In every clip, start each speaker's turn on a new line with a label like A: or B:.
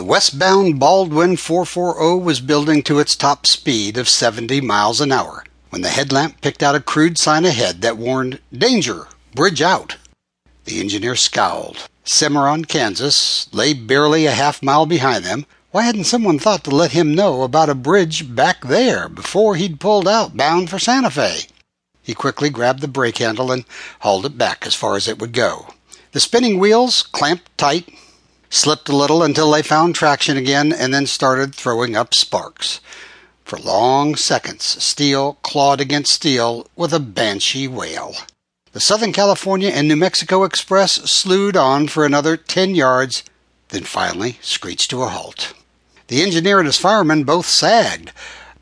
A: The westbound Baldwin 440 was building to its top speed of 70 miles an hour when the headlamp picked out a crude sign ahead that warned, Danger! Bridge out! The engineer scowled. Cimarron, Kansas, lay barely a half mile behind them. Why hadn't someone thought to let him know about a bridge back there before he'd pulled out bound for Santa Fe? He quickly grabbed the brake handle and hauled it back as far as it would go. The spinning wheels clamped tight slipped a little until they found traction again, and then started throwing up sparks. For long seconds, steel clawed against steel with a banshee wail. The Southern California and New Mexico Express slewed on for another ten yards, then finally screeched to a halt. The engineer and his fireman both sagged.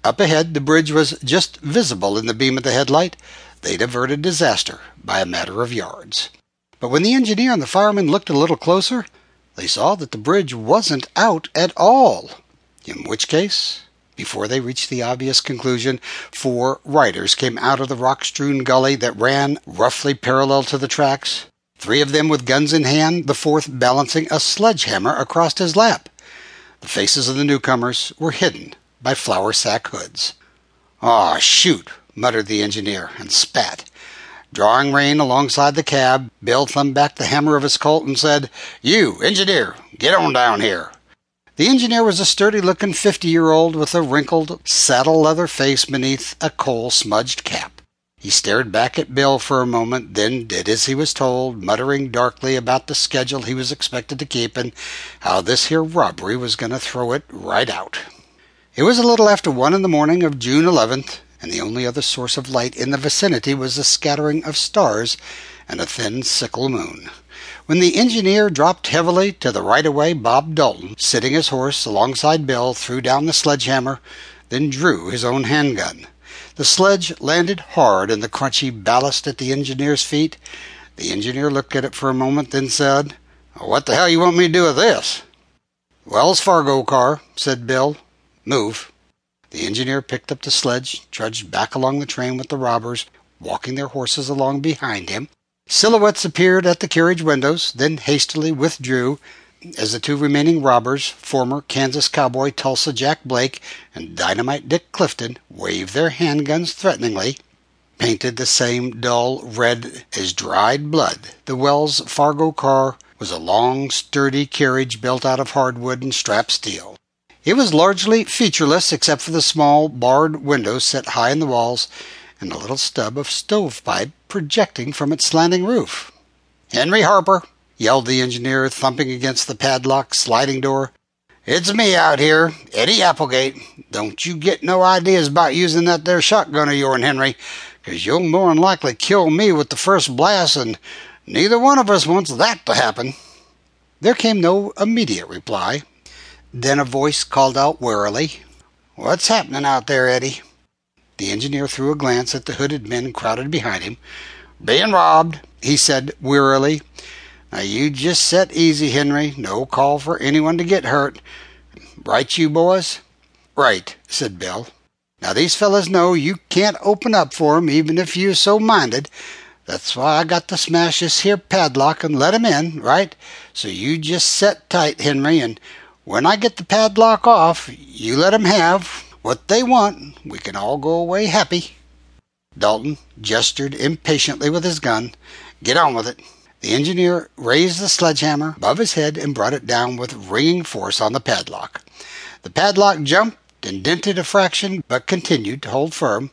A: Up ahead, the bridge was just visible in the beam of the headlight. They'd averted disaster by a matter of yards. But when the engineer and the fireman looked a little closer, they saw that the bridge wasn't out at all. In which case, before they reached the obvious conclusion, four riders came out of the rock strewn gully that ran roughly parallel to the tracks, three of them with guns in hand, the fourth balancing a sledgehammer across his lap. The faces of the newcomers were hidden by flour sack hoods. Aw, shoot, muttered the engineer, and spat. Drawing rein alongside the cab, Bill thumbed back the hammer of his Colt and said, You, engineer, get on down here. The engineer was a sturdy looking fifty year old with a wrinkled, saddle leather face beneath a coal smudged cap. He stared back at Bill for a moment, then did as he was told, muttering darkly about the schedule he was expected to keep and how this here robbery was going to throw it right out. It was a little after one in the morning of June 11th, and the only other source of light in the vicinity was a scattering of stars and a thin sickle moon. When the engineer dropped heavily to the right away, Bob Dalton, sitting his horse alongside Bill, threw down the sledgehammer, then drew his own handgun. The sledge landed hard in the crunchy ballast at the engineer's feet. The engineer looked at it for a moment, then said, What the hell you want me to do with this? Wells Fargo car, said Bill. Move. The engineer picked up the sledge, trudged back along the train with the robbers, walking their horses along behind him. Silhouettes appeared at the carriage windows, then hastily withdrew as the two remaining robbers, former Kansas cowboy Tulsa Jack Blake and Dynamite Dick Clifton, waved their handguns threateningly. Painted the same dull red as dried blood, the Wells Fargo car was a long, sturdy carriage built out of hardwood and strap steel. It was largely featureless except for the small barred windows set high in the walls and a little stub of stovepipe projecting from its slanting roof. Henry Harper, yelled the engineer, thumping against the padlocked sliding door. It's me out here, Eddie Applegate. Don't you get no ideas about using that there shotgun of yourn, Henry, 'cause you'll more'n likely kill me with the first blast, and neither one of us wants that to happen. There came no immediate reply. Then a voice called out warily, What's happening out there, Eddie? The engineer threw a glance at the hooded men crowded behind him. Being robbed, he said wearily. Now you just set easy, Henry. No call for anyone to get hurt. Right, you boys? Right, said Bill. Now these fellows know you can't open up for 'em even if you're so minded. That's why I got to smash this here padlock and let 'em in, right? So you just set tight, Henry, and when I get the padlock off, you let 'em have what they want. We can all go away happy." Dalton gestured impatiently with his gun. "Get on with it." The engineer raised the sledgehammer above his head and brought it down with ringing force on the padlock. The padlock jumped and dented a fraction, but continued to hold firm.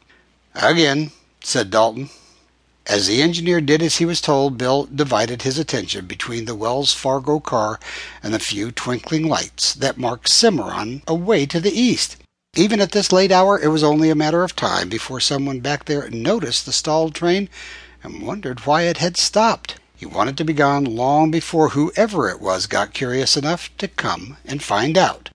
A: "Again," said Dalton. As the engineer did as he was told, Bill divided his attention between the Wells Fargo car and the few twinkling lights that marked Cimarron away to the east. Even at this late hour, it was only a matter of time before someone back there noticed the stalled train and wondered why it had stopped. He wanted to be gone long before whoever it was got curious enough to come and find out.